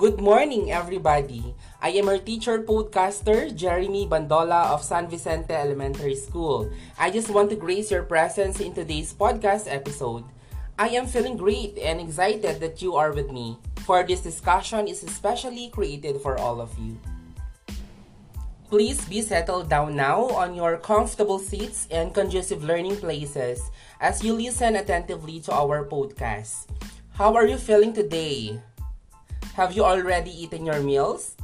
Good morning, everybody. I am your teacher podcaster, Jeremy Bandola of San Vicente Elementary School. I just want to grace your presence in today's podcast episode. I am feeling great and excited that you are with me, for this discussion is especially created for all of you. Please be settled down now on your comfortable seats and conducive learning places as you listen attentively to our podcast. How are you feeling today? Have you already eaten your meals?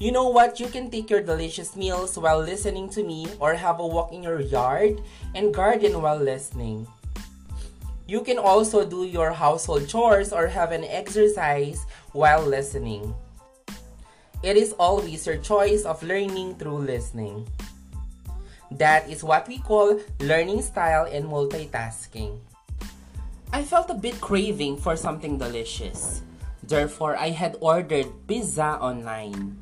You know what? You can take your delicious meals while listening to me or have a walk in your yard and garden while listening. You can also do your household chores or have an exercise while listening. It is always your choice of learning through listening. That is what we call learning style and multitasking. I felt a bit craving for something delicious. Therefore, I had ordered pizza online.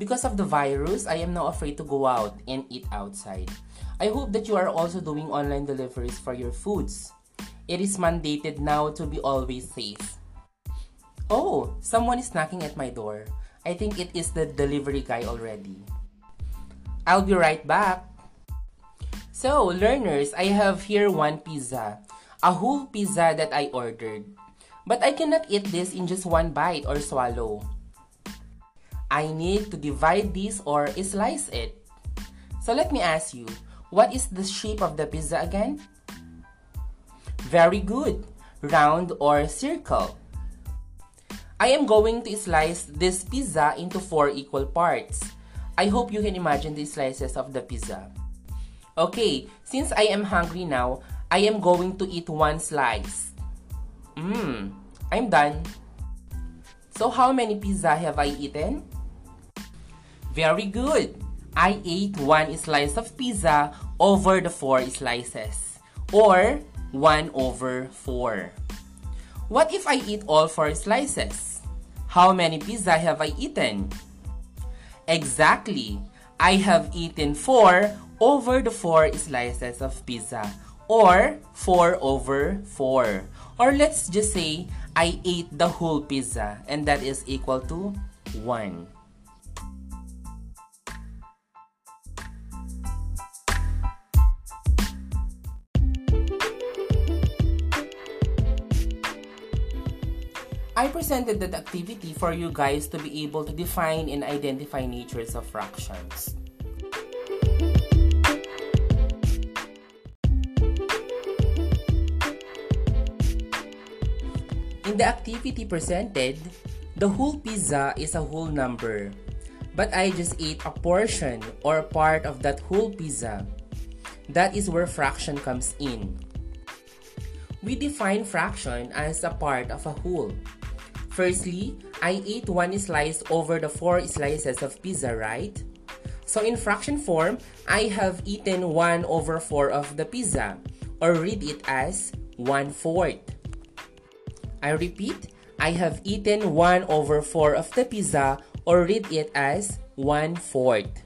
Because of the virus, I am now afraid to go out and eat outside. I hope that you are also doing online deliveries for your foods. It is mandated now to be always safe. Oh, someone is knocking at my door. I think it is the delivery guy already. I'll be right back. So, learners, I have here one pizza. A whole pizza that I ordered. But I cannot eat this in just one bite or swallow. I need to divide this or slice it. So let me ask you, what is the shape of the pizza again? Very good. Round or circle. I am going to slice this pizza into four equal parts. I hope you can imagine the slices of the pizza. Okay, since I am hungry now, I am going to eat one slice. Mmm, I'm done. So how many pizza have I eaten? Very good. I ate one slice of pizza over the four slices. Or 1 over 4. What if I eat all four slices? How many pizza have I eaten? Exactly. I have eaten 4 over the 4 slices of pizza or 4 over 4. Or let's just say I ate the whole pizza and that is equal to 1. I presented that activity for you guys to be able to define and identify natures of fractions. In the activity presented, the whole pizza is a whole number, but I just ate a portion or part of that whole pizza. That is where fraction comes in. We define fraction as a part of a whole. Firstly, I ate one slice over the four slices of pizza, right? So in fraction form, I have eaten 1 over 4 of the pizza, or read it as 1 fourth. I repeat, I have eaten 1 over 4 of the pizza, or read it as 1 fourth.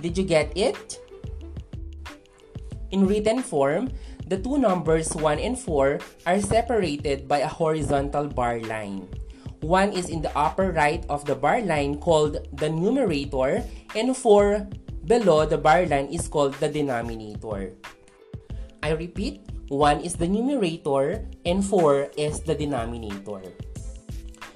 Did you get it? In written form, the two numbers 1 and 4 are separated by a horizontal bar line. One is in the upper right of the bar line called the numerator and 4 below the bar line is called the denominator. I repeat, 1 is the numerator and 4 is the denominator.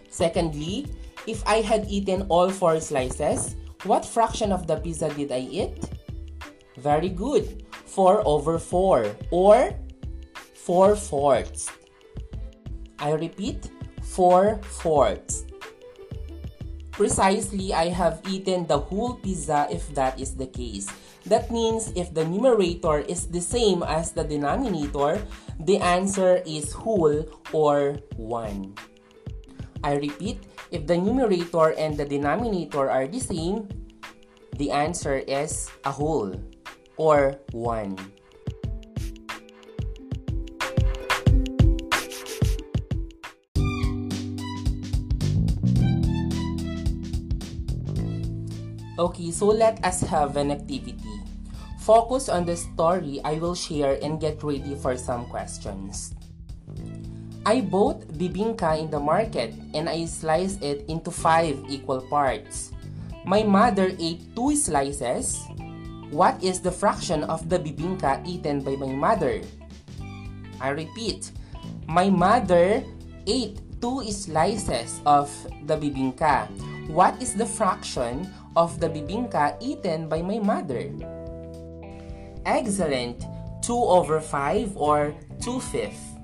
Secondly, if I had eaten all 4 slices, what fraction of the pizza did I eat? Very good. 4 over 4 or 4 fourths. I repeat, 4 fourths. Precisely, I have eaten the whole pizza if that is the case. That means if the numerator is the same as the denominator, the answer is whole or 1. I repeat, if the numerator and the denominator are the same, the answer is a whole or 1. Okay, so let us have an activity. Focus on the story I will share and get ready for some questions. I bought bibingka in the market and I sliced it into 5 equal parts. My mother ate 2 slices. What is the fraction of the bibingka eaten by my mother? I repeat, my mother ate 2 slices of the bibingka. What is the fraction of the bibingka eaten by my mother? Excellent! 2 over 5 or 2 fifths.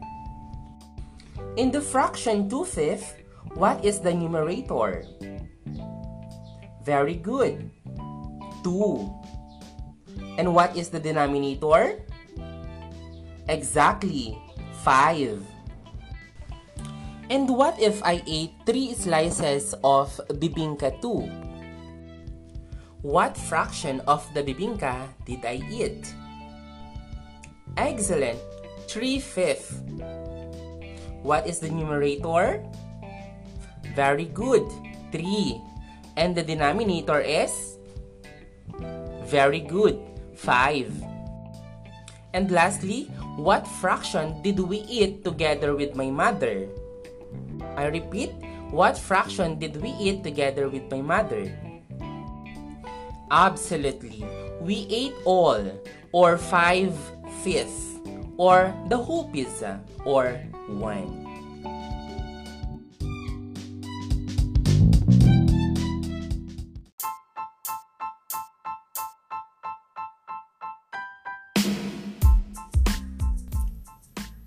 In the fraction 2 fifths, what is the numerator? Very good. 2. And what is the denominator? Exactly. 5. And what if I ate 3 slices of bibingka too? What fraction of the bibingka did I eat? Excellent. 3 fifths. What is the numerator? Very good. 3. And the denominator is? Very good. 5. And lastly, what fraction did we eat together with my mother? I repeat, what fraction did we eat together with my mother? Absolutely. We ate all, or 5 fifths, or the whole pizza, or one.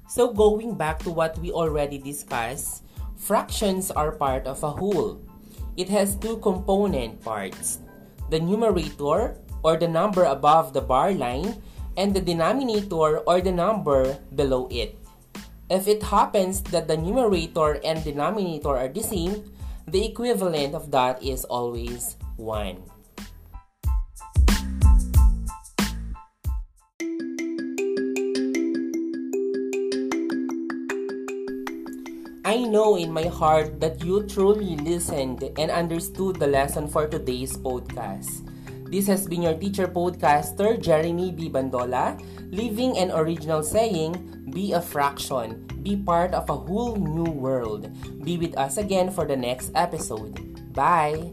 So going back to what we already discussed, fractions are part of a whole. It has two component parts. The numerator or the number above the bar line and the denominator or the number below it. If it happens that the numerator and denominator are the same, the equivalent of that is always 1. I know in my heart that you truly listened and understood the lesson for today's podcast. This has been your teacher podcaster, Jeremy B. Bandola, leaving an original saying, be a fraction, be part of a whole new world. Be with us again for the next episode. Bye!